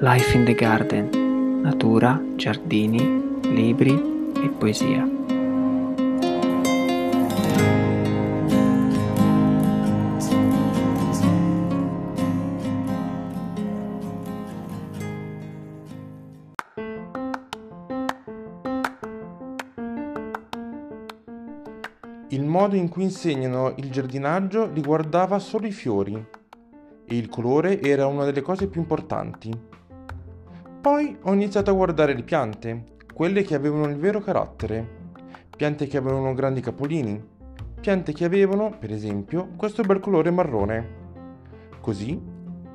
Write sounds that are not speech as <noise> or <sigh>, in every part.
Life in the Garden, natura, giardini, libri e poesia. Il modo in cui insegnano il giardinaggio riguardava solo i fiori e il colore era una delle cose più importanti. Poi ho iniziato a guardare le piante, quelle che avevano il vero carattere, piante che avevano grandi capolini, piante che avevano, per esempio, questo bel colore marrone. Così,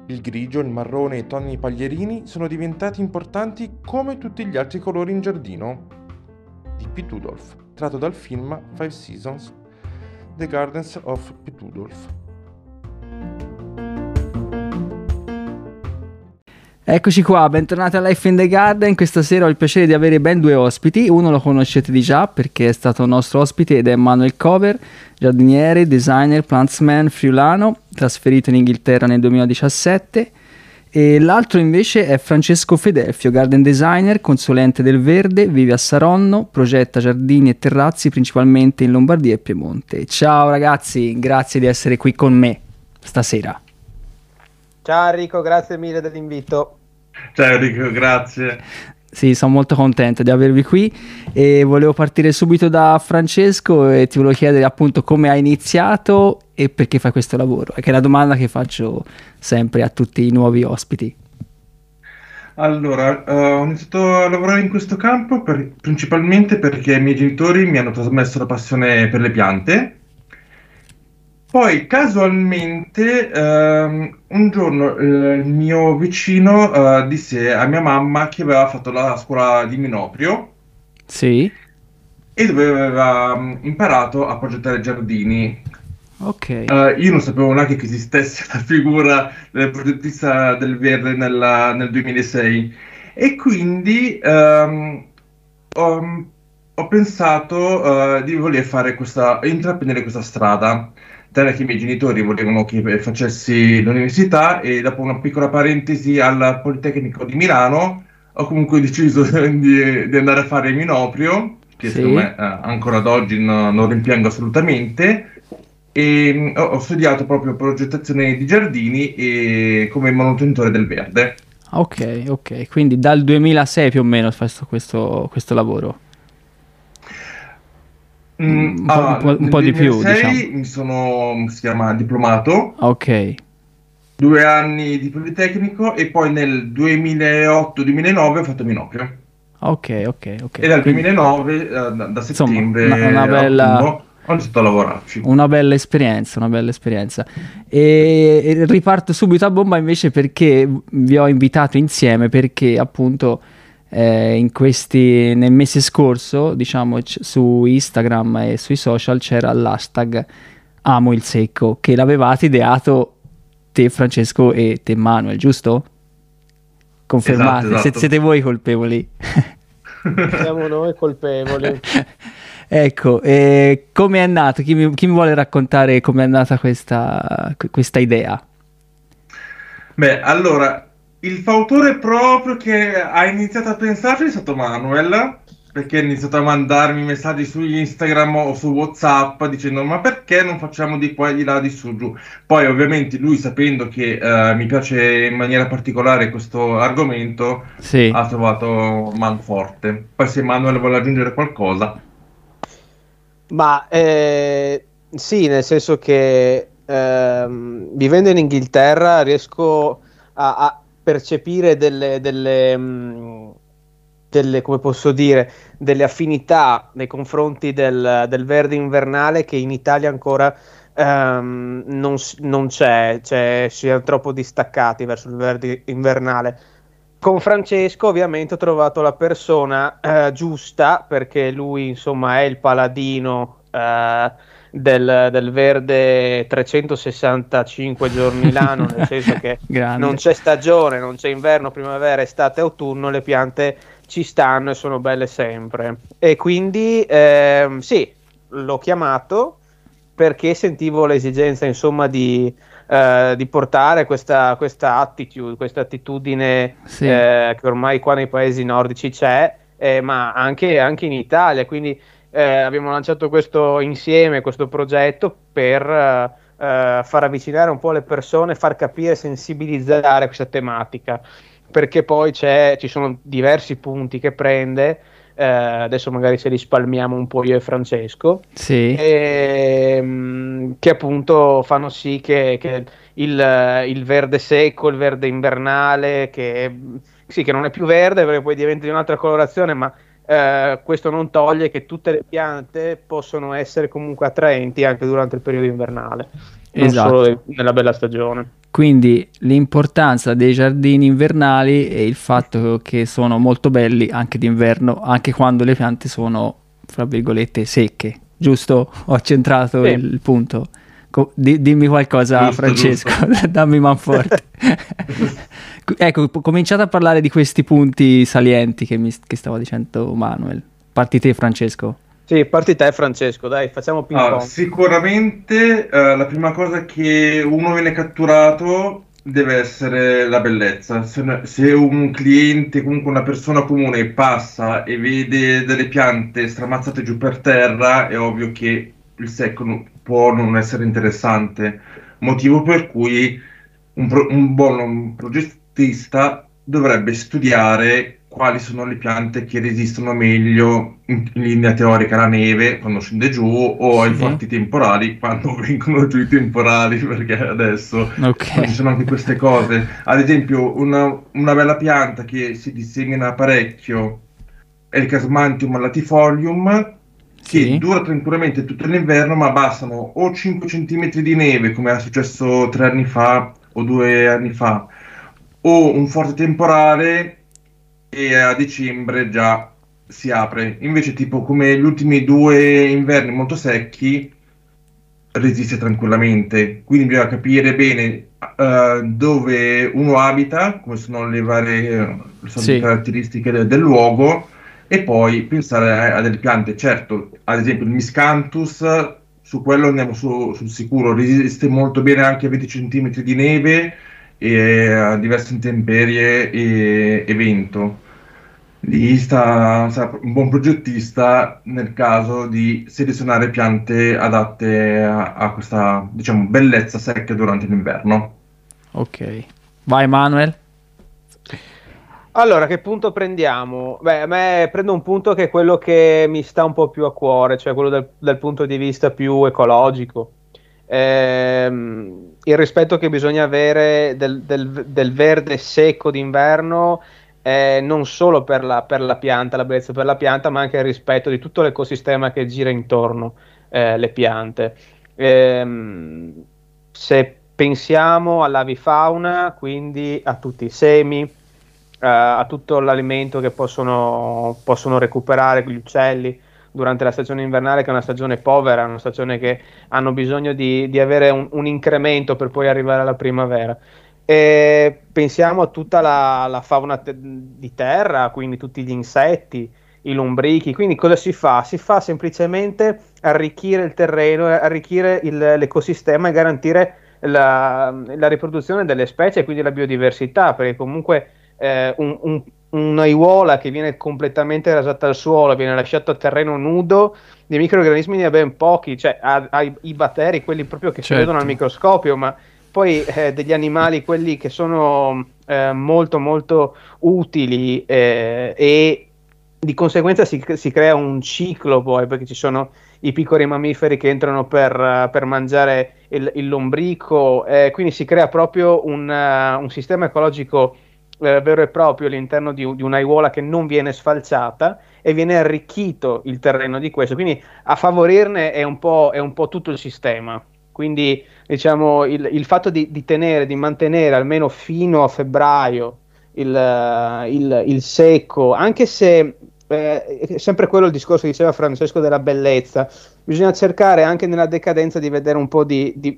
il grigio, il marrone e i toni paglierini sono diventati importanti come tutti gli altri colori in giardino. Di Pete Rudolph, tratto dal film Five Seasons, The Gardens of Pete Rudolph. Eccoci qua, bentornati a Life in the Garden. Questa sera ho il piacere di avere ben due ospiti. Uno lo conoscete di già perché è stato nostro ospite ed è Manuel Cover, giardiniere, designer, plantsman friulano, trasferito in Inghilterra nel 2017. E l'altro invece è Francesco Fedelfio, garden designer, consulente del verde, vive a Saronno, progetta giardini e terrazzi principalmente in Lombardia e Piemonte. Ciao ragazzi, grazie di essere qui con me stasera. Ciao Enrico, grazie mille dell'invito. Ciao Enrico, grazie. Sì, sono molto contento di avervi qui e volevo partire subito da Francesco e ti volevo chiedere appunto come hai iniziato e perché fai questo lavoro, che è la domanda che faccio sempre a tutti i nuovi ospiti. Allora, uh, ho iniziato a lavorare in questo campo per, principalmente perché i miei genitori mi hanno trasmesso la passione per le piante poi casualmente ehm, un giorno eh, il mio vicino eh, disse a mia mamma che aveva fatto la scuola di Minoprio Sì, e dove aveva mm, imparato a progettare giardini. ok. Eh, io non sapevo neanche che esistesse <laughs> la figura del progettista del verde nella- nel 2006 e quindi ehm, ho, ho pensato eh, di voler fare questa, intraprendere questa strada. Tant'è che i miei genitori volevano che facessi l'università e dopo una piccola parentesi al Politecnico di Milano ho comunque deciso <laughs> di, di andare a fare Minoprio, che Sì. secondo me eh, ancora ad oggi no- non rimpiango assolutamente. E mm, ho, ho studiato proprio progettazione di giardini e come manutentore del verde. Ok, ok, quindi dal 2006 più o meno fai sto- questo, questo lavoro. Mm, Un po'- ah, un po'- un po' di più, 2006 diciamo. mi sono, si chiama, diplomato, Ok, due anni di Politecnico e poi nel 2008-2009 ho fatto Minoprio. ok, ok, ok. E dal Quindi 2009, eh, da, da Insomma, settembre, una- una bella- autunno, ho iniziato a lavorarci. Una bella esperienza, una bella esperienza. E riparto subito a bomba invece perché vi ho invitato insieme perché appunto eh, in questi, nel mese scorso, diciamo c- su Instagram e sui social c'era l'hashtag Amo il secco che l'avevate ideato te Francesco e te Manuel, giusto? Confermate, Esatto, Se- esatto. siete voi colpevoli. <laughs> Siamo noi colpevoli. <laughs> Ecco, e come è nato? Chi mi, chi mi vuole raccontare come è nata questa, questa idea? Beh, allora, il fautore proprio che ha iniziato a pensarci è stato Manuel, perché ha iniziato a mandarmi messaggi su Instagram o su WhatsApp dicendo ma perché non facciamo di qua e di là, di su, giù. Poi ovviamente lui sapendo che eh, mi piace in maniera particolare questo argomento Sì, ha trovato manforte. Poi se Manuel vuole aggiungere qualcosa. Ma eh, sì, nel senso che ehm, vivendo in Inghilterra riesco a, a percepire delle, delle, mm, delle, come posso dire, delle affinità nei confronti del, del verde invernale che in Italia ancora ehm, non, non c'è, cioè si è troppo distaccati verso il verde invernale. Con Francesco ovviamente ho trovato la persona eh, giusta perché lui insomma è il paladino eh, del, del verde 365 giorni l'anno, nel senso che <laughs> non c'è stagione, non c'è inverno, primavera, estate, autunno, le piante ci stanno e sono belle sempre. E quindi ehm, sì, l'ho chiamato perché sentivo l'esigenza insomma di, eh, di portare questa, questa attitude, questa attitudine sì. eh, che ormai qua nei paesi nordici c'è, eh, ma anche, anche, in Italia. Quindi eh, abbiamo lanciato questo insieme, questo progetto per eh, far avvicinare un po' le persone, far capire, sensibilizzare questa tematica, perché poi ci sono diversi punti che prende. Eh, adesso magari se li spalmiamo un po' io e Francesco, sì. e, ehm, che appunto fanno sì che, che il, il, verde secco, il verde invernale, che, sì, che non è più verde perché poi diventa di un'altra colorazione, ma eh, questo non toglie che tutte le piante possono essere comunque attraenti anche durante il periodo invernale, non esatto. solo nella bella stagione. Quindi l'importanza dei giardini invernali e il fatto che sono molto belli anche d'inverno, anche quando le piante sono, fra virgolette, secche. Giusto? Ho centrato sì. il punto. Co- di- dimmi qualcosa, giusto, Francesco, giusto. <laughs> dammi manforte. <laughs> ecco, cominciate a parlare di questi punti salienti che, mi, che stavo dicendo Manuel. Parti te, Francesco. Sì, parti te Francesco, dai, facciamo ping pong. sicuramente uh, la prima cosa che uno viene catturato deve essere la bellezza. Se, se, un cliente, comunque una persona comune passa e vede delle piante stramazzate giù per terra, è ovvio che il secco non, può non essere interessante. Motivo per cui un, pro, un buon progettista dovrebbe studiare quali sono le piante che resistono meglio in, in linea teorica alla neve quando scende giù o ai forti temporali quando <laughs> vengono giù i temporali perché adesso okay. ci sono anche queste cose ad esempio una, una, bella pianta che si dissemina parecchio è il Casmantium latifolium che sì. dura tranquillamente tutto l'inverno ma bastano o 5 cm di neve come è successo tre anni fa o due anni fa o un forte temporale e a dicembre già si apre. Invece, tipo come gli ultimi due inverni molto secchi, resiste tranquillamente. Quindi bisogna capire bene uh, dove uno abita, come sono le varie uh, sì. caratteristiche del, del, luogo, e poi pensare a, delle piante. Certo, ad esempio il Miscanthus, su quello andiamo su, sul sicuro, resiste molto bene anche a 20 cm di neve e a diverse intemperie e, e vento. Lì sta, sta, un buon progettista nel caso di selezionare piante adatte a, a questa diciamo, bellezza secca durante l'inverno. Ok, vai Manuel. Allora, che punto prendiamo? Beh, a me prendo un punto che è quello che mi sta un po' più a cuore, cioè quello del, dal punto di vista più ecologico ehm, il rispetto che bisogna avere del, del, del verde secco d'inverno eh, non solo per la, per la, pianta, la bellezza per la pianta, ma anche il rispetto di tutto l'ecosistema che gira intorno eh, le piante. Ehm, se pensiamo all'avifauna, quindi a tutti i semi, a tutto l'alimento che possono, possono recuperare gli uccelli, durante la stagione invernale, che è una stagione povera, una stagione che hanno bisogno di, di avere un, un, incremento per poi arrivare alla primavera. E pensiamo a tutta la, la fauna te- di terra, quindi tutti gli insetti, i lombrichi. Quindi cosa si fa? Si fa semplicemente arricchire il terreno, arrichrire il, l'ecosistema e garantire la, la, riproduzione delle specie e quindi la biodiversità, perché comunque eh, un, un, un'aiuola che viene completamente rasata al suolo, viene lasciata a terreno nudo, di microorganismi ne ha ben pochi, cioè ha, ha i, i, batteri, quelli proprio che certo. si vedono al microscopio, ma poi eh, degli animali, quelli che sono eh, molto molto utili eh, e di conseguenza si, si, crea un ciclo poi, perché ci sono i piccoli mammiferi che entrano per, per mangiare il, il lombrico, quindi si crea proprio un, uh, un sistema ecologico eh, vero e proprio all'interno di, di un'aiuola che non viene sfalciata e viene arricchito il terreno di questo. Quindi a favorirne è un po', è un po tutto il sistema. Quindi diciamo il, il fatto di, di, tenere, di mantenere almeno fino a febbraio il, il, il secco, anche se eh, è sempre quello il discorso che diceva Francesco della bellezza. Bisogna cercare anche nella decadenza di vedere un po' di, di,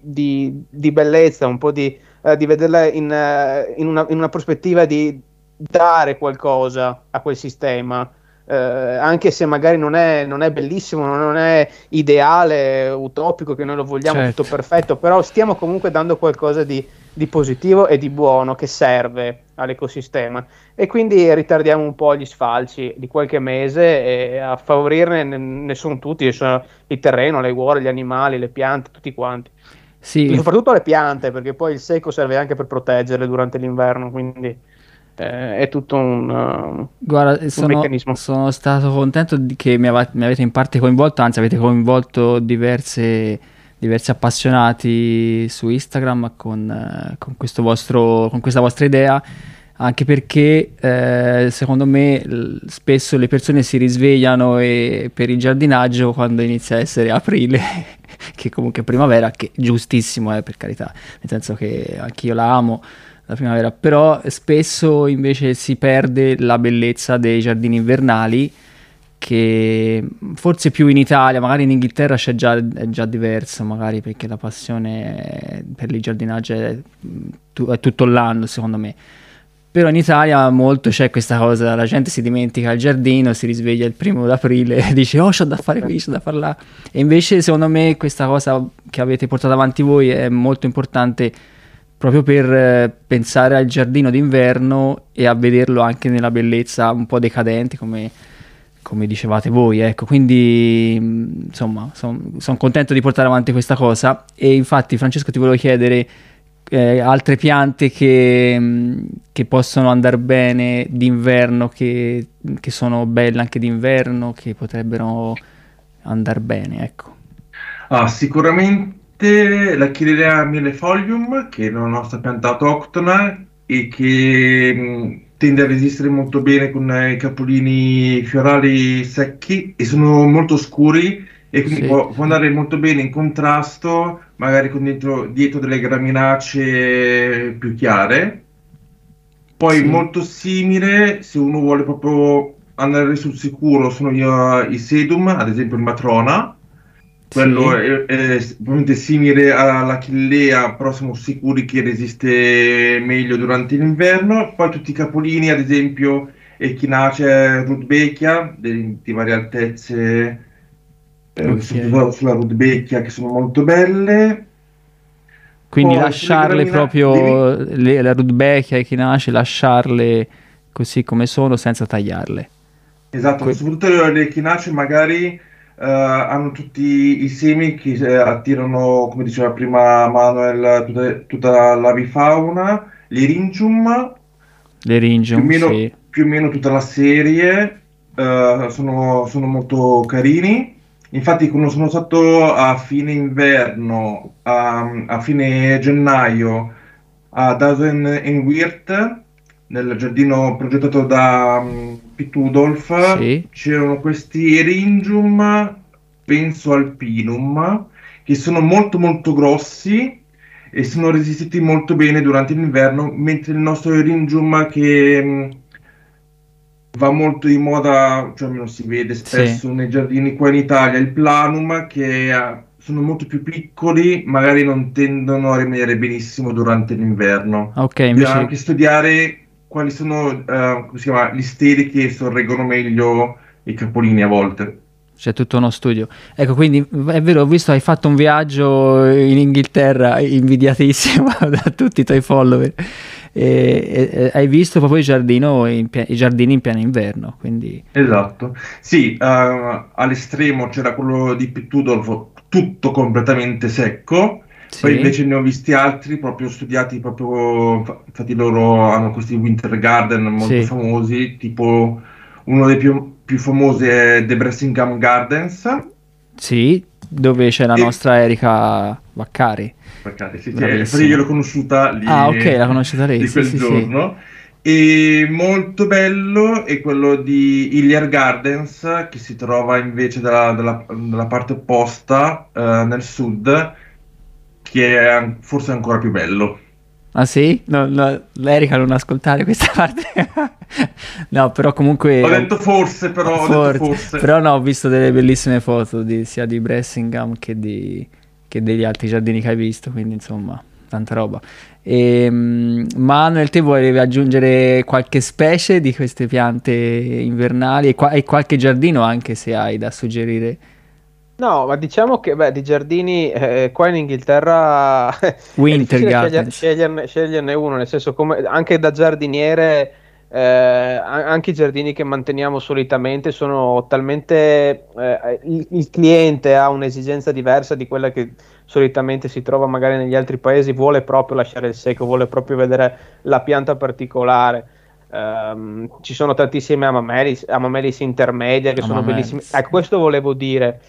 di bellezza, un po' di, eh, di vederla in, uh, in, una, in, una, prospettiva di dare qualcosa a quel sistema. eh, anche se magari non è, non è, bellissimo, non è ideale, utopico, che noi lo vogliamo certo. tutto perfetto, però stiamo comunque dando qualcosa di, di positivo e di buono che serve all'ecosistema e quindi ritardiamo un po' gli sfalci di qualche mese e a favorirne ne, ne sono tutti, sono il terreno, le uova, gli animali, le piante, tutti quanti. Sì. Soprattutto le piante, perché poi il secco serve anche per proteggerle durante l'inverno, quindi eh, è tutto un, uh, Guarda, sono, un, meccanismo. Sono stato contento che mi, av- mi, avete in parte coinvolto, anzi avete coinvolto diverse, diversi appassionati su Instagram con, uh, con, vostro, con, questa vostra idea, anche perché eh, secondo me l- spesso le persone si risvegliano e, per il giardinaggio quando inizia a essere aprile, che comunque è primavera, che giustissimo è per carità, nel senso che anch'io la amo la primavera, però spesso invece si perde la bellezza dei giardini invernali che forse più in Italia, magari in Inghilterra c'è già, è già diverso, magari perché la passione per il giardinaggio è, è tutto l'anno secondo me. Però in Italia molto c'è questa cosa, la gente si dimentica il giardino, si risveglia il primo d'aprile e <laughs> dice oh c'ho da fare qui, c'ho da fare là. E invece secondo me questa cosa che avete portato avanti voi è molto importante proprio per eh, pensare al giardino d'inverno e a vederlo anche nella bellezza un po' decadente come, come dicevate voi, ecco, quindi mm, insomma sono son contento di portare avanti questa cosa e infatti Francesco ti volevo chiedere eh, altre piante che, mm, che, possono andare bene d'inverno, che, che sono belle anche d'inverno, che potrebbero andare bene, ecco. Ah, sicuramente la Chilea millefolium, che è una nostra pianta autoctona e che mh, tende a resistere molto bene con i capolini fiorali secchi e sono molto scuri e quindi sì. può, può, andare molto bene in contrasto magari con dentro, dietro delle graminacee più chiare. Poi sì. molto simile, se uno vuole proprio andare sul sicuro, sono io, i sedum, ad esempio il matrona, quello sì. è, è probabilmente simile alla Chillea, però siamo sicuri che resiste meglio durante l'inverno. Poi tutti i capolini, ad esempio Echinacea Rudbecchia, di, di varie altezze, okay. soprattutto sulla Rudbecchia, che sono molto belle. Quindi Poi, lasciarle proprio, le, la Rudbecchia, Echinacea, lasciarle così come sono senza tagliarle. Esatto, que- soprattutto le Echinacee magari Uh, hanno tutti i semi che eh, attirano, come diceva prima Manuel, tutta, tutta l'avifauna, l'Eringium, l'Eringium più, o meno, sì. più o meno tutta la serie, uh, sono, sono, molto carini. Infatti, quando sono stato a fine inverno, a, a fine gennaio, a Wirth, nel giardino progettato da um, Udolf, sì. c'erano questi Eringium, penso alpinum, che sono molto molto grossi e sono resistiti molto bene durante l'inverno, mentre il nostro Eringium che um, va molto di moda, cioè almeno si vede spesso sì. nei giardini qua in Italia, il Planum che ha sono molto più piccoli, magari non tendono a rimanere benissimo durante l'inverno. Ok, invece... Bisogna anche studiare quali sono uh, chiama, gli steli che sorreggono meglio i capolini a volte. C'è tutto uno studio. Ecco, quindi è vero, ho visto hai fatto un viaggio in Inghilterra invidiatissimo <laughs> da tutti i tuoi follower. E, e, hai visto proprio il giardino in, i giardini in pieno inverno. Quindi... Esatto. Sì, uh, all'estremo c'era quello di Pittudolfo tutto completamente secco sì. Poi invece ne ho visti altri proprio studiati, proprio, infatti loro hanno questi winter garden molto sì. famosi, tipo uno dei più, più famosi è The Bressingham Gardens. Sì, dove c'è la e... nostra Erika Vaccari. Vaccari, sì, sì, io l'ho conosciuta lì. Ah, ok, l'ha conosciuta lei. Di quel sì, giorno. Sì. E molto bello è quello di Hilliard Gardens, che si trova invece dalla, dalla, dalla parte opposta, uh, nel sud, che è forse ancora più bello. Ah sì? No, no, l'Erica non ascoltare questa <laughs> parte. no, però comunque... Ho detto forse, però forse, forse. Però no, ho visto delle bellissime foto di, sia di Bressingham che, di, che, degli altri giardini che hai visto, quindi insomma, tanta roba. E, um, Manuel, te volevi aggiungere qualche specie di queste piante invernali e, qua- e qualche giardino anche se hai da suggerire? No, ma diciamo che beh, di giardini eh, qua in Inghilterra <laughs> Winter sceglierne, sceglierne, sceglierne, uno, nel senso come anche da giardiniere, eh, anche i giardini che manteniamo solitamente sono talmente eh, il, il, cliente ha un'esigenza diversa di quella che solitamente si trova magari negli altri paesi, vuole proprio lasciare il secco, vuole proprio vedere la pianta particolare. Um, ci sono tantissime amamelis, amamelis intermedie che amamelis. sono bellissime. Ecco, questo volevo dire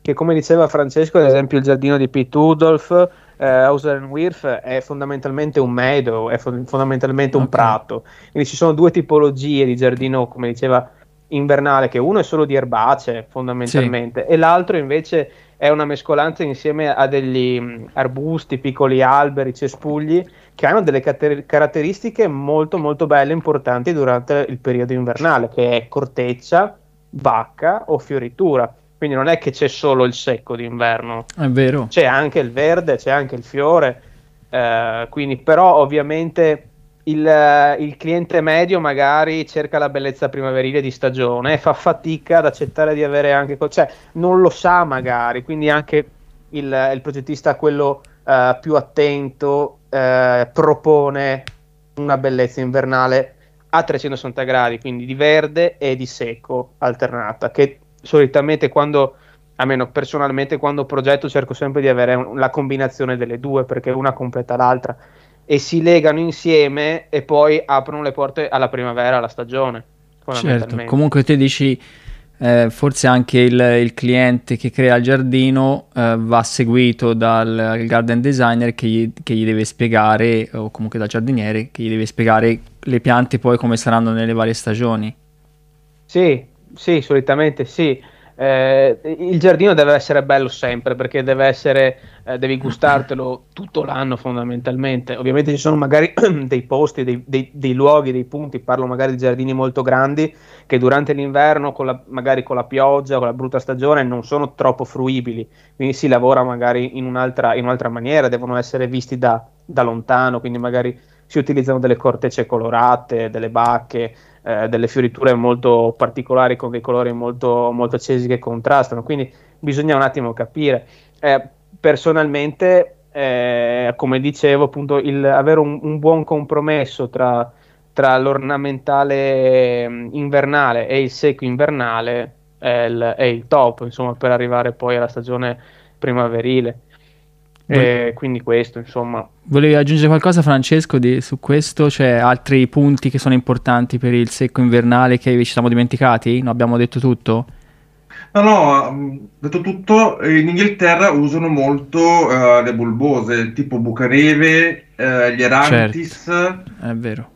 che come diceva Francesco, ad esempio il giardino di Pete Udolf, eh, Hauser Wirth è fondamentalmente un meadow, è fo- fondamentalmente un okay. prato. Quindi ci sono due tipologie di giardino, come diceva, invernale, che uno è solo di erbacee fondamentalmente, sì. e l'altro invece è una mescolanza insieme a degli mm, arbusti, piccoli alberi, cespugli che hanno delle cater- caratteristiche molto molto belle e importanti durante il periodo invernale, che è corteccia, bacca o fioritura. Quindi non è che c'è solo il secco d'inverno. È vero. C'è anche il verde, c'è anche il fiore. Eh, quindi, però, ovviamente il, il, cliente medio magari cerca la bellezza primaverile di stagione e fa fatica ad accettare di avere anche. cioè, non lo sa magari. Quindi, anche il, il progettista, quello uh, più attento, uh, propone una bellezza invernale a 360 gradi, quindi di verde e di secco alternata, che solitamente quando, almeno personalmente, quando progetto cerco sempre di avere un, la combinazione delle due perché una completa l'altra e si legano insieme e poi aprono le porte alla primavera, alla stagione. Certo, comunque te dici eh, forse anche il, il, cliente che crea il giardino eh, va seguito dal garden designer che gli, che gli, deve spiegare, o comunque dal giardiniere, che gli deve spiegare le piante poi come saranno nelle varie stagioni. Sì, sì, solitamente sì. Eh, il giardino deve essere bello sempre perché deve essere, eh, devi gustartelo tutto l'anno fondamentalmente. Ovviamente ci sono magari <clears throat> dei posti, dei, dei, dei, luoghi, dei punti, parlo magari di giardini molto grandi che durante l'inverno, con la, magari con la pioggia, con la brutta stagione, non sono troppo fruibili. Quindi si lavora magari in un'altra, in un'altra maniera, devono essere visti da, da lontano, quindi magari si utilizzano delle cortecce colorate, delle bacche eh, delle fioriture molto particolari con dei colori molto, molto accesi che contrastano, quindi bisogna un attimo capire. Eh, personalmente, eh, come dicevo, appunto, il, avere un, un buon compromesso tra, tra l'ornamentale mm, invernale e il secco invernale è il, è il top, insomma, per arrivare poi alla stagione primaverile. E quindi questo, insomma. Volevi aggiungere qualcosa, Francesco, di, su questo? Cioè, altri punti che sono importanti per il secco invernale che ci siamo dimenticati? Non abbiamo detto tutto? No, no, detto tutto, in Inghilterra usano molto uh, le bulbose, tipo Bucaneve, uh, gli Erantis. Certo. È vero.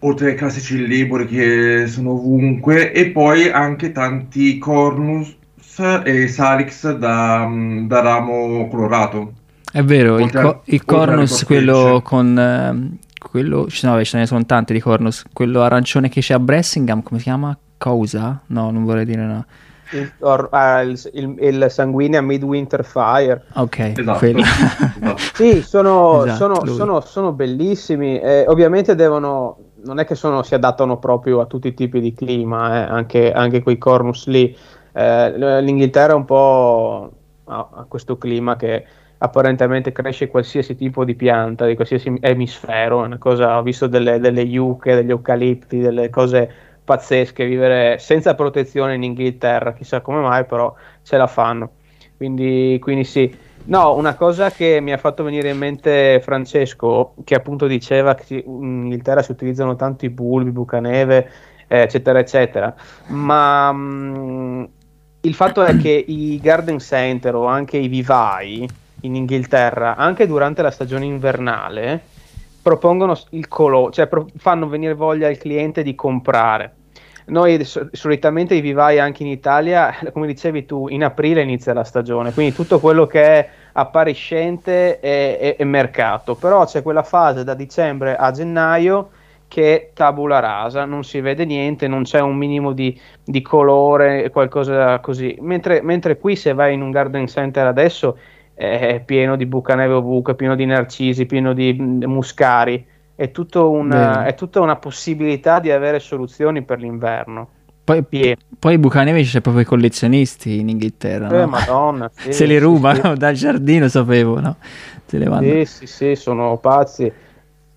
Oltre ai classici libori che sono ovunque, e poi anche tanti cornus, e Salix da, da ramo colorato. È vero, il, co- il Cornus, quello con... Eh, quello, no, ce ne sono tanti di Cornus. Quello arancione che c'è a Bressingham, come si chiama? Cosa? No, non vorrei dire no. Il, or, uh, il, il, il sanguigna Midwinter Fire. Ok, esatto. esatto. <laughs> sì, sono, esatto, sono, sono, sono bellissimi. Eh, ovviamente devono, non è che sono, si adattano proprio a tutti i tipi di clima, eh, anche, anche quei cornus lì. Eh, L'Inghilterra è un po' a, questo clima che apparentemente cresce qualsiasi tipo di pianta di qualsiasi emisfero. Cosa, ho visto delle, delle yucche, degli eucalipti, delle cose pazzesche. Vivere senza protezione in Inghilterra, chissà come mai, però ce la fanno. Quindi, quindi sì. No, una cosa che mi ha fatto venire in mente Francesco, che appunto diceva che in Inghilterra si utilizzano tanto i bulbi, bucaneve, eccetera, eccetera. Ma mh, mm, il fatto è che i garden center o anche i vivai in Inghilterra, anche durante la stagione invernale, propongono il colore, cioè pro- fanno venire voglia al cliente di comprare. Noi so- solitamente i vivai anche in Italia, <laughs> come dicevi tu, in aprile inizia la stagione, quindi tutto quello che è appariscente è, è, è mercato, però c'è quella fase da dicembre a gennaio che tabula rasa, non si vede niente, non c'è un minimo di, di colore, qualcosa così. Mentre, mentre, qui se vai in un garden center adesso è pieno di bucaneve ovunque, pieno di narcisi, pieno di mm, muscari. È, una, è tutta una possibilità di avere soluzioni per l'inverno. Poi, poi Bucaneve c'è proprio i collezionisti in Inghilterra. Eh, no? madonna. Sì, <laughs> Se li rubano sì. dal giardino, sapevo, no? Se le vanno. Sì, sì, sì, sono pazzi.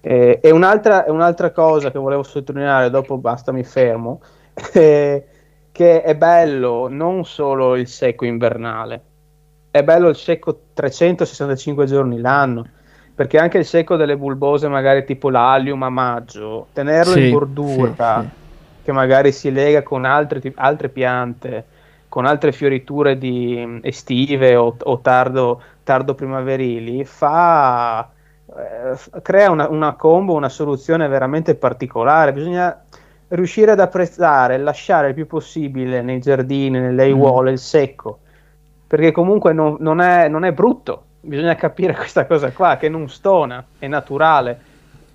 Eh, e un'altra, un'altra, cosa che volevo sottolineare, dopo basta mi fermo, <laughs> eh, che è bello non solo il secco invernale, è bello il secco 365 giorni l'anno, perché anche il secco delle bulbose, magari tipo l'allium a maggio, tenerlo sì, in bordura, sì, che magari si lega con altre, altre piante, con altre fioriture di, estive o, o tardo, tardo primaverili, fa eh, crea una, una, combo, una soluzione veramente particolare. Bisogna riuscire ad apprezzare, lasciare il più possibile nei giardini, nelle aiuole, mm. il secco, perché comunque non, non, è, non, è, brutto. Bisogna capire <laughs> questa cosa qua, che non stona, è naturale,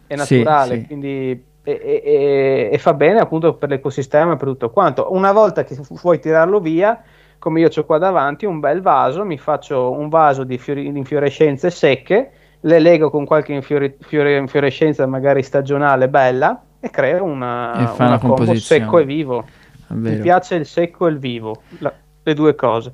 è naturale, sì, sì. quindi e, e, e, fa bene appunto per l'ecosistema e per tutto quanto. Una volta che vuoi tirarlo via, come io ho qua davanti, un bel vaso, mi faccio un vaso di, fiori, di infiorescenze secche le lego con qualche infiore, fiore, infiorescenza magari stagionale bella e creo una, e una, una combo secco e vivo. Mi piace il secco e il vivo, la, le due cose.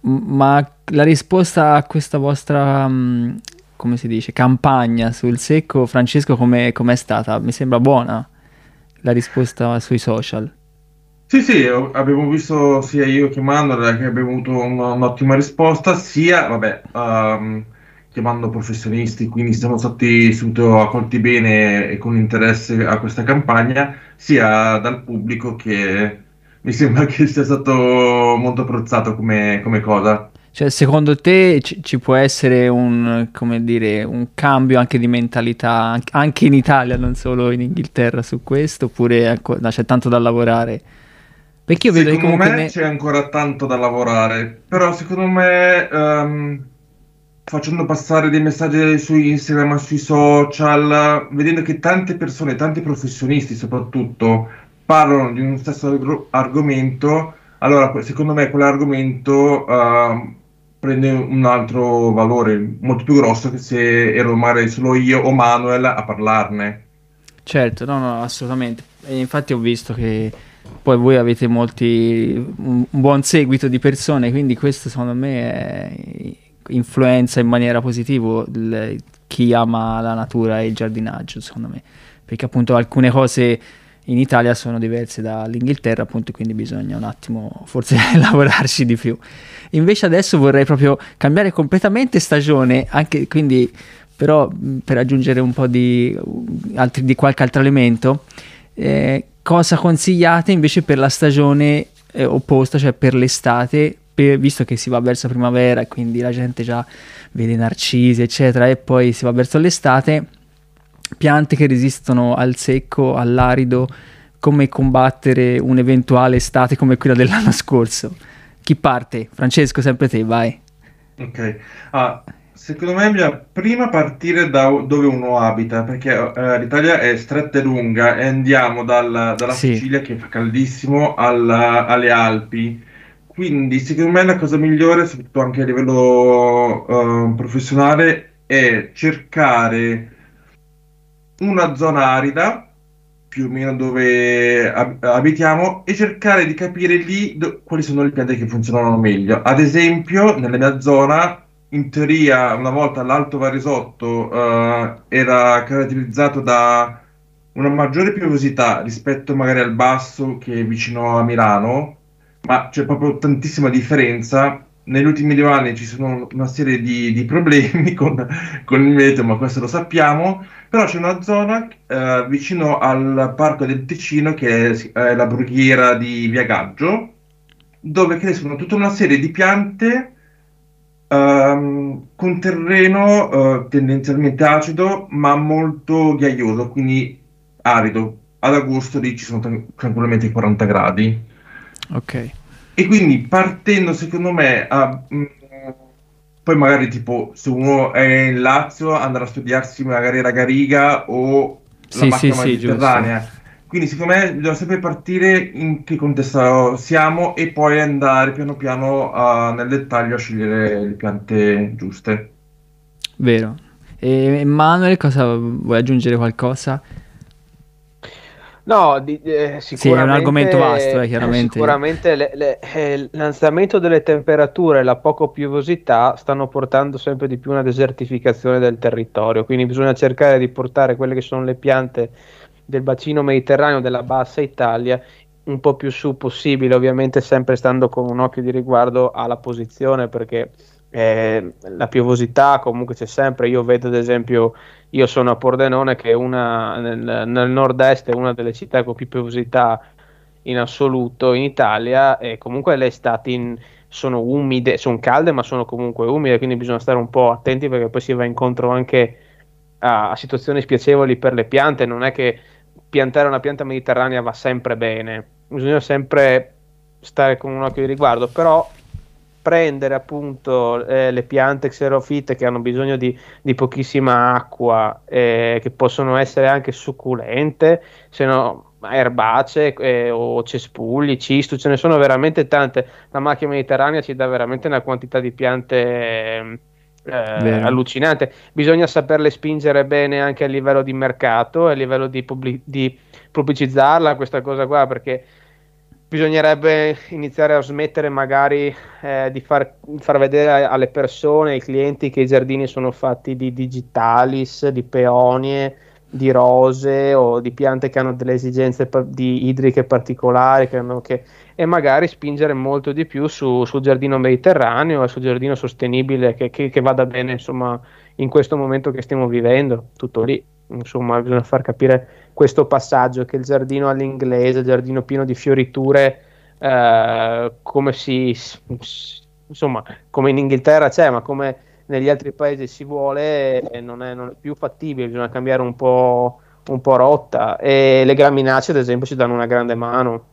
Ma la risposta a questa vostra, mm, come si dice, campagna sul secco, Francesco, come è stata? Mi sembra buona la risposta sui social. Sì, sì, abbiamo visto sia io che Manuel che abbiamo avuto un'ottima risposta, sia, vabbè, um, chiamando professionisti, quindi siamo stati subito accolti bene e con interesse a questa campagna, sia dal pubblico che mi sembra che sia stato molto apprezzato come, come cosa. Cioè, secondo te ci, ci, può essere un, dire, un, cambio anche di mentalità anche in Italia, non solo in Inghilterra su questo, oppure ecco, c'è tanto da lavorare? Perché io vedo secondo me ne... c'è ancora tanto da lavorare, però secondo me um, facendo passare dei messaggi su Instagram, sui social, vedendo che tante persone, tanti professionisti soprattutto, parlano di un stesso argomento, allora secondo me quell'argomento uh, prende un altro valore molto più grosso che se ero magari solo io o Manuel a parlarne. Certo, no, no, assolutamente. E infatti ho visto che poi voi avete molti, un buon seguito di persone, quindi questo secondo me è influenza in maniera positiva il, chi ama la natura e il giardinaggio, secondo me, perché appunto alcune cose in Italia sono diverse dall'Inghilterra, appunto, quindi bisogna un attimo forse <laughs> lavorarci di più. Invece adesso vorrei proprio cambiare completamente stagione, anche quindi però per aggiungere un po' di, altri, di qualche altro elemento, eh, cosa consigliate invece per la stagione eh, opposta, cioè per l'estate, visto che si va verso primavera e quindi la gente già vede narcisi, eccetera, e poi si va verso l'estate, piante che resistono al secco, all'arido, come combattere un'eventuale estate come quella dell'anno scorso. Chi parte? Francesco, sempre te, vai. Ok. Ah, secondo me bisogna prima partire da dove uno abita, perché uh, l'Italia è stretta e lunga e andiamo dal, dalla sì. Sicilia che fa caldissimo alla, alle Alpi quindi, secondo me, la cosa migliore, soprattutto anche a livello uh, professionale, è cercare una zona arida, più o meno dove ab- abitiamo, e cercare di capire lì do- quali sono le piante che funzionano meglio. Ad esempio, nella mia zona, in teoria, una volta l'Alto Varesotto uh, era caratterizzato da una maggiore piovosità rispetto magari al basso che è vicino a Milano ma c'è proprio tantissima differenza. Negli ultimi due anni ci sono una serie di, di problemi <laughs> con, con, il meteo, ma questo lo sappiamo. Però c'è una zona eh, vicino al Parco del Ticino, che è, è la brughiera di Viagaggio, dove crescono tutta una serie di piante um, con terreno uh, tendenzialmente acido, ma molto ghiaioso, quindi arido. Ad agosto lì ci sono tranquillamente 40 gradi. Ok. E quindi partendo, secondo me, a, mh, mm, poi magari tipo se uno è in Lazio andrà a studiarsi magari la Gariga o la sì, sì, mediterranea. Sì, Quindi secondo me bisogna sempre partire in che contesto siamo e poi andare piano piano a, nel dettaglio a scegliere le piante giuste. Vero. E Manuel, cosa vuoi aggiungere qualcosa? No, di, eh, Sì, è un argomento vasto, eh, eh, chiaramente. sicuramente le- le- eh, l'innalzamento delle temperature e la poco piovosità stanno portando sempre di più una desertificazione del territorio, quindi bisogna cercare di portare quelle che sono le piante del bacino mediterraneo della bassa Italia un po' più su possibile, ovviamente sempre stando con un occhio di riguardo alla posizione perché eh, la piovosità comunque c'è sempre, io vedo ad esempio io sono a Pordenone, che è una, nel, nel nord-est è una delle città con più piovosità in assoluto in Italia, e comunque le estati in- sono umide, sono calde, ma sono comunque umide, quindi bisogna stare un po' attenti perché poi si va incontro anche a, a situazioni spiacevoli per le piante. Non è che piantare una pianta mediterranea va sempre bene, bisogna sempre stare con un occhio di riguardo, però prendere appunto eh, le piante xerofite che hanno bisogno di, di pochissima acqua, eh, che possono essere anche succulente, se no erbacee eh, o cespugli, cistu, ce ne sono veramente tante. La macchia mediterranea ci dà veramente una quantità di piante eh, Vero. allucinante. Bisogna saperle spingere bene anche a livello di mercato, a livello di, pubblic- di pubblicizzarla, questa cosa qua, perché bisognerebbe iniziare a smettere magari eh, di far, far vedere alle persone, ai clienti che i giardini sono fatti di digitalis, di peonie, di rose o di piante che hanno delle esigenze pa- di idriche particolari che hanno- che- e magari spingere molto di più su- sul giardino mediterraneo e sul giardino sostenibile che, che- che vada bene insomma in questo momento che stiamo vivendo, tutto lì. Insomma, bisogna far capire questo passaggio che il giardino all'inglese, il giardino pieno di fioriture, eh, come si, insomma, come in Inghilterra c'è, ma come negli altri paesi si vuole, eh, non è, non è più fattibile, bisogna cambiare un po', un po' rotta. E le graminacee, ad esempio, ci danno una grande mano.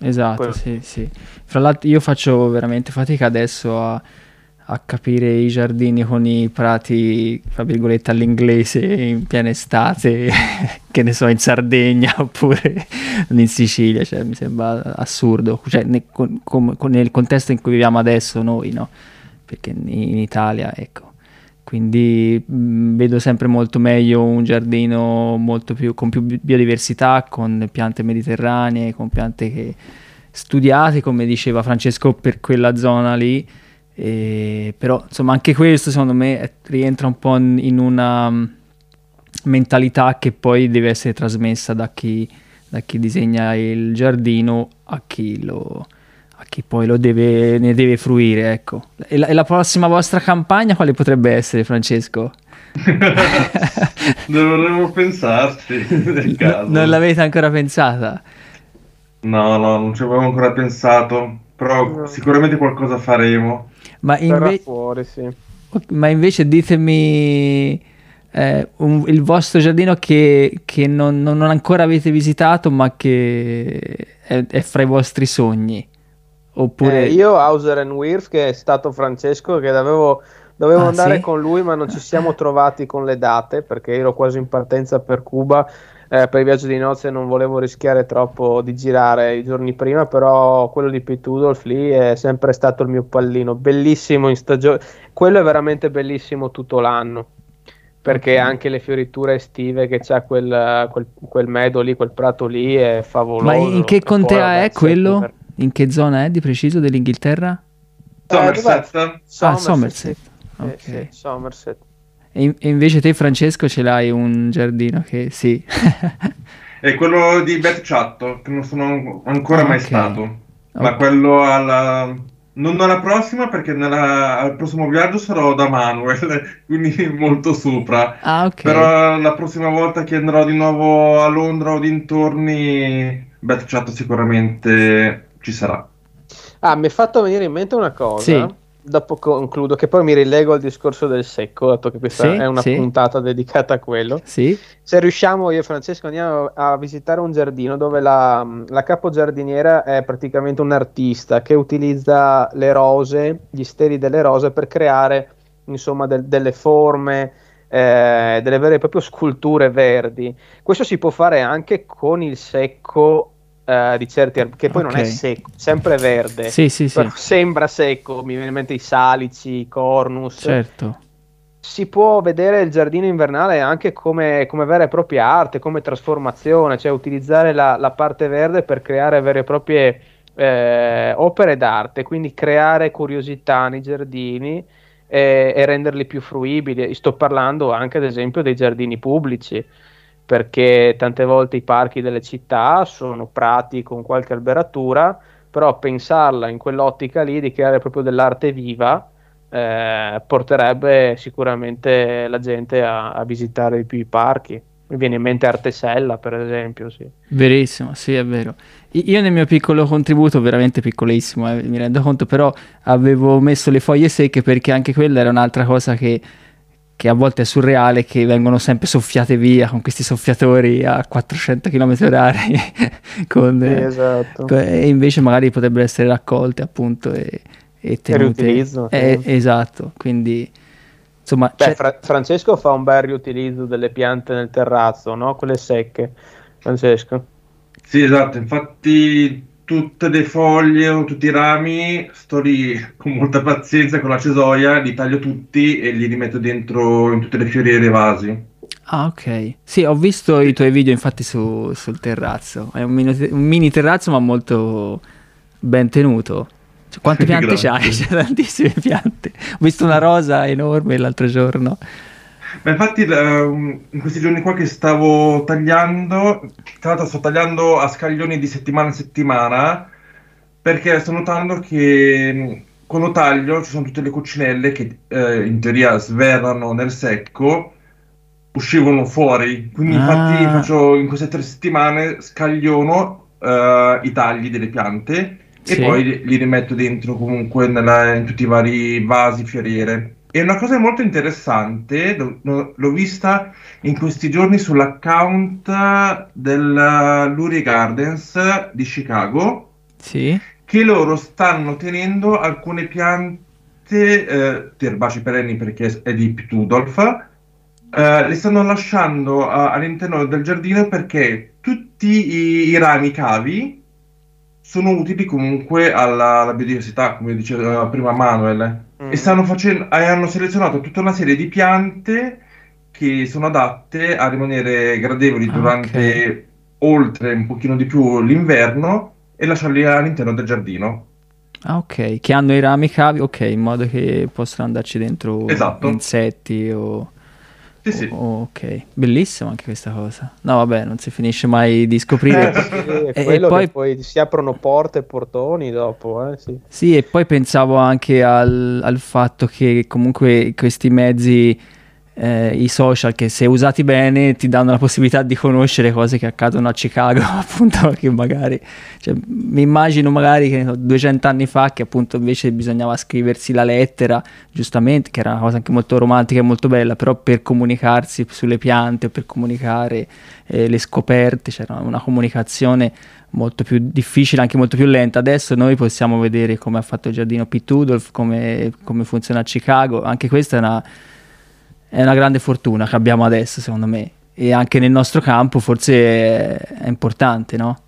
Esatto, Quello. sì, sì. Fra l'altro io faccio veramente fatica adesso a, a capire i giardini con i prati, fra virgolette, all'inglese in piena estate, <laughs> che ne so, in Sardegna <laughs> oppure in Sicilia, cioè mi sembra assurdo, cioè ne- con- con- nel contesto in cui viviamo adesso noi, no? Perché in, in Italia, ecco. Quindi mh, vedo sempre molto meglio un giardino molto più, con più bi- biodiversità, con piante mediterranee, con piante che studiate, come diceva Francesco, per quella zona lì. E- però, insomma, anche questo secondo me è- rientra un po' in una mm, mentalità che poi deve essere trasmessa da chi, da chi disegna il giardino a chi lo, a chi poi lo deve, ne deve fruire, ecco. E la, e la prossima vostra campagna quale potrebbe essere, Francesco? <laughs> Dovremmo pensarci <laughs> No- caso. non l'avete ancora pensata? No, no, non ci avevo ancora pensato, però No. sicuramente qualcosa faremo. Ma, inve- fuori, sì. ma invece ditemi eh, un- il vostro giardino che, che non, non ancora avete visitato, ma che è, è fra i vostri sogni. Oppure... Eh, io Hauser and Wirth, che è stato Francesco, che dovevo, dovevo Ah, andare sì? con lui, ma non ci siamo trovati con le date perché ero quasi in partenza per Cuba. Eh, per il viaggio di nozze non volevo rischiare troppo di girare i giorni prima, però quello di Pete Rudolph lì è sempre stato il mio pallino, bellissimo in stagione, quello è veramente bellissimo tutto l'anno, perché anche le fioriture estive che c'ha quel, quel, quel meadow lì, quel prato lì è favoloso. Ma in che contea è quello? Cooper. In che zona è di preciso dell'Inghilterra? Somerset, Ah, Somerset, Somerset. sì. Ok. Sì, sì, Somerset. E, in- e invece te, Francesco, ce l'hai un giardino che sì. è quello di Beth Chatto, che non sono ancora Ah, mai stato, ma Ok. quello alla... non alla prossima perché nella- al prossimo viaggio sarò da Manuel, <laughs> quindi molto sopra. Ah, ok. Però la prossima volta che andrò di nuovo a Londra o dintorni, Beth Chatto sicuramente ci sarà. Ah, mi è fatto venire in mente una cosa. Sì. Dopo concludo, che poi mi rilego al discorso del secco, dato che questa Sì, è una sì. puntata dedicata a quello. Sì? Se riusciamo, io e Francesco andiamo a visitare un giardino dove la, la capogiardiniera è praticamente un artista che utilizza le rose, gli steli delle rose per creare insomma del- delle forme eh, delle vere e proprie sculture verdi. Questo si può fare anche con il secco Uh, di certi ar- che poi okay. non è secco, sempre verde, sì, sì, sì. sembra secco, mi viene in mente i salici, i cornus. Certo. Si può vedere il giardino invernale anche come, come vera e propria arte, come trasformazione, cioè utilizzare la, la parte verde per creare vere e proprie eh, opere d'arte, quindi creare curiosità nei giardini e, e renderli più fruibili. Sto parlando anche ad esempio dei giardini pubblici perché tante volte i parchi delle città sono prati con qualche alberatura, però pensarla in quell'ottica lì di creare proprio dell'arte viva eh, porterebbe sicuramente la gente a, a visitare di più i parchi. Mi viene in mente Artesella, per esempio. Sì. Verissimo, sì, è vero. Io nel mio piccolo contributo, veramente piccolissimo, eh, mi rendo conto, però avevo messo le foglie secche perché anche quella era un'altra cosa che che a volte è surreale che vengono sempre soffiate via con questi soffiatori a 400 km orari <laughs> con, sì, esatto. con, e invece magari potrebbero essere raccolte appunto e, e tenute. riutilizzo eh, esatto. Quindi insomma Beh, Fra- Francesco fa un bel riutilizzo delle piante nel terrazzo no? quelle secche Francesco? Sì esatto. Infatti tutte le foglie o tutti i rami, sto lì con molta pazienza con la cesoia, li taglio tutti e li rimetto dentro in tutte le fioriere e vasi. Ah, ok. Sì, ho visto i tuoi video infatti su, sul terrazzo. È un mini, un mini, terrazzo ma molto ben tenuto. Cioè, quante <laughs> piante c'hai? <laughs> C'è tantissime piante. Ho visto una rosa enorme l'altro giorno. Ma infatti ehm, in questi giorni qua che stavo tagliando, tra l'altro sto tagliando a scaglioni di settimana in settimana, perché sto notando che quando taglio ci sono tutte le coccinelle che eh, in teoria svernano nel secco, uscivano fuori. Quindi ah. infatti faccio in queste tre settimane scagliono eh, i tagli delle piante sì. e poi li, li rimetto dentro comunque nella, in tutti i vari vasi, fioriere. E una cosa molto interessante, l'ho, vista in questi giorni sull'account del Lurie Gardens di Chicago, sì. che loro stanno tenendo alcune piante, eh, erbacee perenni perché è di Ptudolf, eh, le stanno lasciando a, all'interno del giardino perché tutti i, i rami cavi sono utili comunque alla, alla biodiversità, come diceva prima Manuel. E stanno facendo, hanno selezionato tutta una serie di piante che sono adatte a rimanere gradevoli durante okay. oltre un pochino di più l'inverno e lasciarli all'interno del giardino. Ah, ok, che hanno i rami cavi, ok, in modo che possano andarci dentro esatto. insetti o sì, sì. Oh, ok, bellissima anche questa cosa. No, vabbè, non si finisce mai di scoprire. Eh, e, e poi... poi... si aprono porte e portoni dopo. Eh, sì. sì, e poi pensavo anche al, al fatto che comunque questi mezzi eh, i social che se usati bene ti danno la possibilità di conoscere cose che accadono a Chicago, <laughs> appunto, che magari, cioè, mi immagino magari che 200 anni fa che appunto invece bisognava scriversi la lettera, giustamente, che era una cosa anche molto romantica e molto bella, però per comunicarsi sulle piante, per comunicare eh, le scoperte, c'era una comunicazione molto più difficile, anche molto più lenta. Adesso noi possiamo vedere come ha fatto il giardino Pete Tudolf, come, come funziona a Chicago, anche questa è una è una grande fortuna che abbiamo adesso, secondo me. E anche nel nostro campo forse è, importante, no?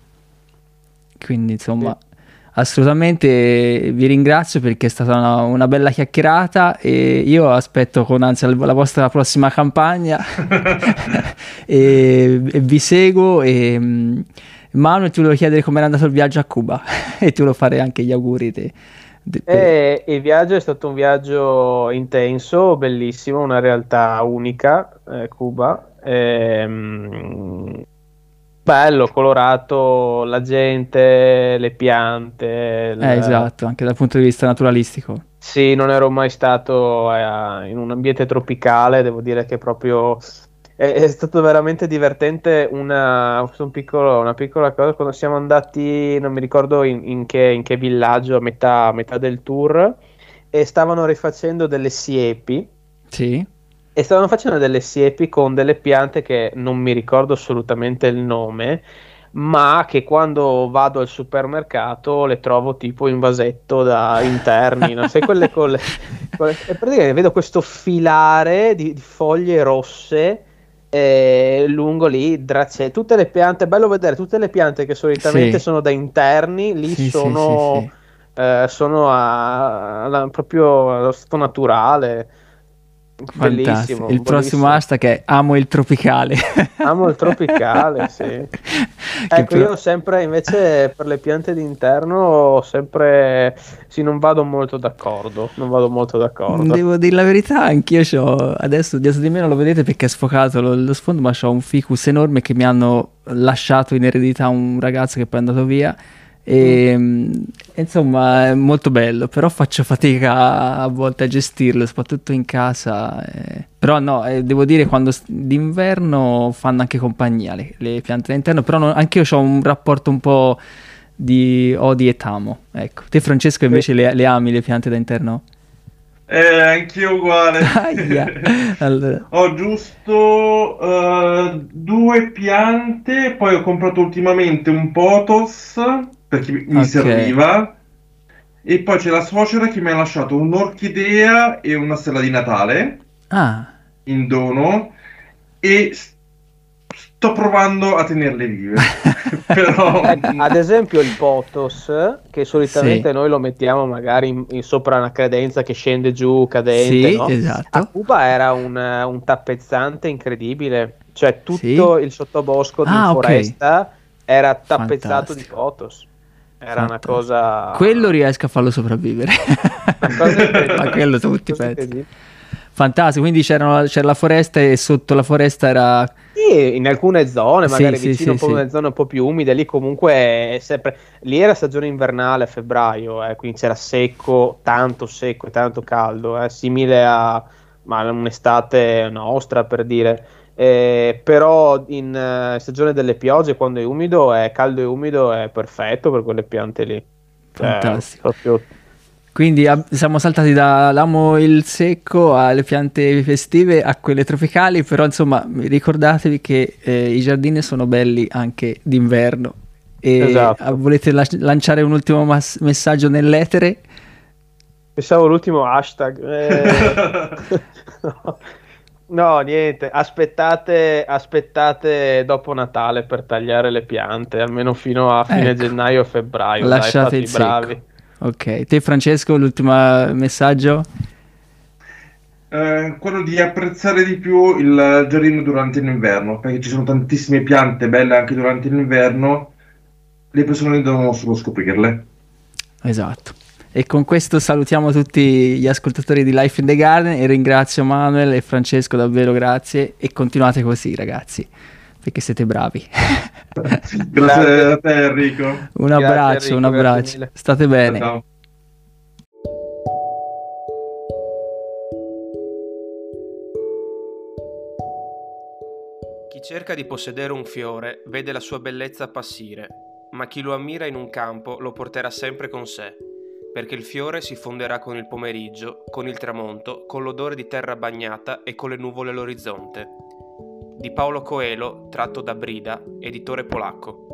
Quindi, insomma, sì. assolutamente vi ringrazio perché è stata una, una, bella chiacchierata e io aspetto con ansia la vostra prossima campagna <laughs> <laughs> e, e, vi seguo e mm, Manu ti volevo chiedere come era andato il viaggio a Cuba <laughs> e ti volevo fare anche gli auguri te. E il viaggio è stato un viaggio intenso, bellissimo, una realtà unica, eh, Cuba. Ehm, bello, colorato, la gente, le piante. Eh, esatto, anche dal punto di vista naturalistico. Sì, non ero mai stato eh, in un ambiente tropicale, devo dire che proprio è, è stato veramente divertente una, un piccolo, una piccola cosa quando siamo andati, non mi ricordo in, in, che, in che, villaggio, a metà, metà, del tour, e stavano rifacendo delle siepi. Sì. E stavano facendo delle siepi con delle piante che non mi ricordo assolutamente il nome, ma che quando vado al supermercato le trovo tipo in vasetto da interni, non sai quelle <laughs> con le, con le, e praticamente vedo questo filare di, di foglie rosse eh, lungo lì, grazie. Tutte le piante, bello vedere tutte le piante che solitamente Sì. sono da interni, lì Sì, sono, sì, eh, sono a, alla- proprio allo stato naturale. Fantastico. Il prossimo hashtag è amo il tropicale. Amo il tropicale, <laughs> sì. Ecco, però- io sempre invece per le piante d'interno ho sempre sì, non vado molto d'accordo, non vado molto d'accordo. Devo dire la verità, anch'io c'ho adesso dietro di me non lo vedete perché è sfocato lo, lo sfondo, ma ho un ficus enorme che mi hanno lasciato in eredità un ragazzo che poi è andato via. E, mm, insomma, è molto bello, però faccio fatica a volte a gestirlo, soprattutto in casa. eh. Però no, eh, devo dire quando d'inverno fanno anche compagnia le, le piante d'interno, però non- anche io ho un rapporto un po' di odi e tamo. Ecco, te Francesco invece le, le ami le piante d'interno? Eh, anch'io uguale. <laughs> <laughs> Allora, Ho giusto eh, due piante, poi ho comprato ultimamente un potos perché mi mi Ok. serviva. E poi c'è la suocera che mi ha lasciato un'orchidea e una stella di Natale ah, in dono e sto provando a tenerle vive. <laughs> Però Ecco, ad esempio il potos, che solitamente Sì. noi lo mettiamo magari in, in sopra una credenza che scende giù cadente, sì, no? A esatto. Cuba era un, un tappezzante incredibile, cioè tutto Sì? il sottobosco di Ah, foresta era tappezzato di Fantastico. potos. Era una Fantastico. cosa... Quello riesco a farlo sopravvivere. una. <laughs> Ma quello tutti Cosa penso. incredibile. Fantastico, quindi c'erano- c'era la foresta e sotto la foresta era... Sì, in alcune zone, magari sì, vicino sì, un po' sì. zone un po' più umide, lì comunque è sempre... Lì era stagione invernale a febbraio, eh, quindi c'era secco, tanto secco e tanto caldo, eh, simile a ma un'estate nostra per dire. Eh, però in eh, stagione delle piogge, quando è umido, è caldo e umido, è perfetto per quelle piante lì. Cioè, Fantastico. proprio Quindi ab- siamo saltati dall'amo il secco alle piante festive a quelle tropicali, però insomma ricordatevi che eh, i giardini sono belli anche d'inverno. E Esatto. ah, volete la- lanciare un ultimo mas- messaggio nell'etere? Pensavo l'ultimo hashtag. eh, no. <laughs> <laughs> <laughs> No, niente, aspettate, aspettate dopo Natale per tagliare le piante, almeno fino a fine Ecco. gennaio o febbraio. Lasciate dai, il bravi. Ok, te Francesco, l'ultimo messaggio? Eh, quello di apprezzare di più il giardino durante l'inverno, perché ci sono tantissime piante belle anche durante l'inverno, le persone devono solo scoprirle. Esatto. E con questo salutiamo tutti gli ascoltatori di Life in the Garden e ringrazio Manuel e Francesco davvero grazie e continuate così ragazzi perché siete bravi. <laughs> Grazie a te Enrico. un Grazie, abbraccio, Enrico, un abbraccio. State bene. Ciao. Chi cerca di possedere un fiore vede la sua bellezza appassire, ma chi lo ammira in un campo lo porterà sempre con sé, perché il fiore si fonderà con il pomeriggio, con il tramonto, con l'odore di terra bagnata e con le nuvole all'orizzonte. Di Paolo Coelho, tratto da Brida, editore polacco.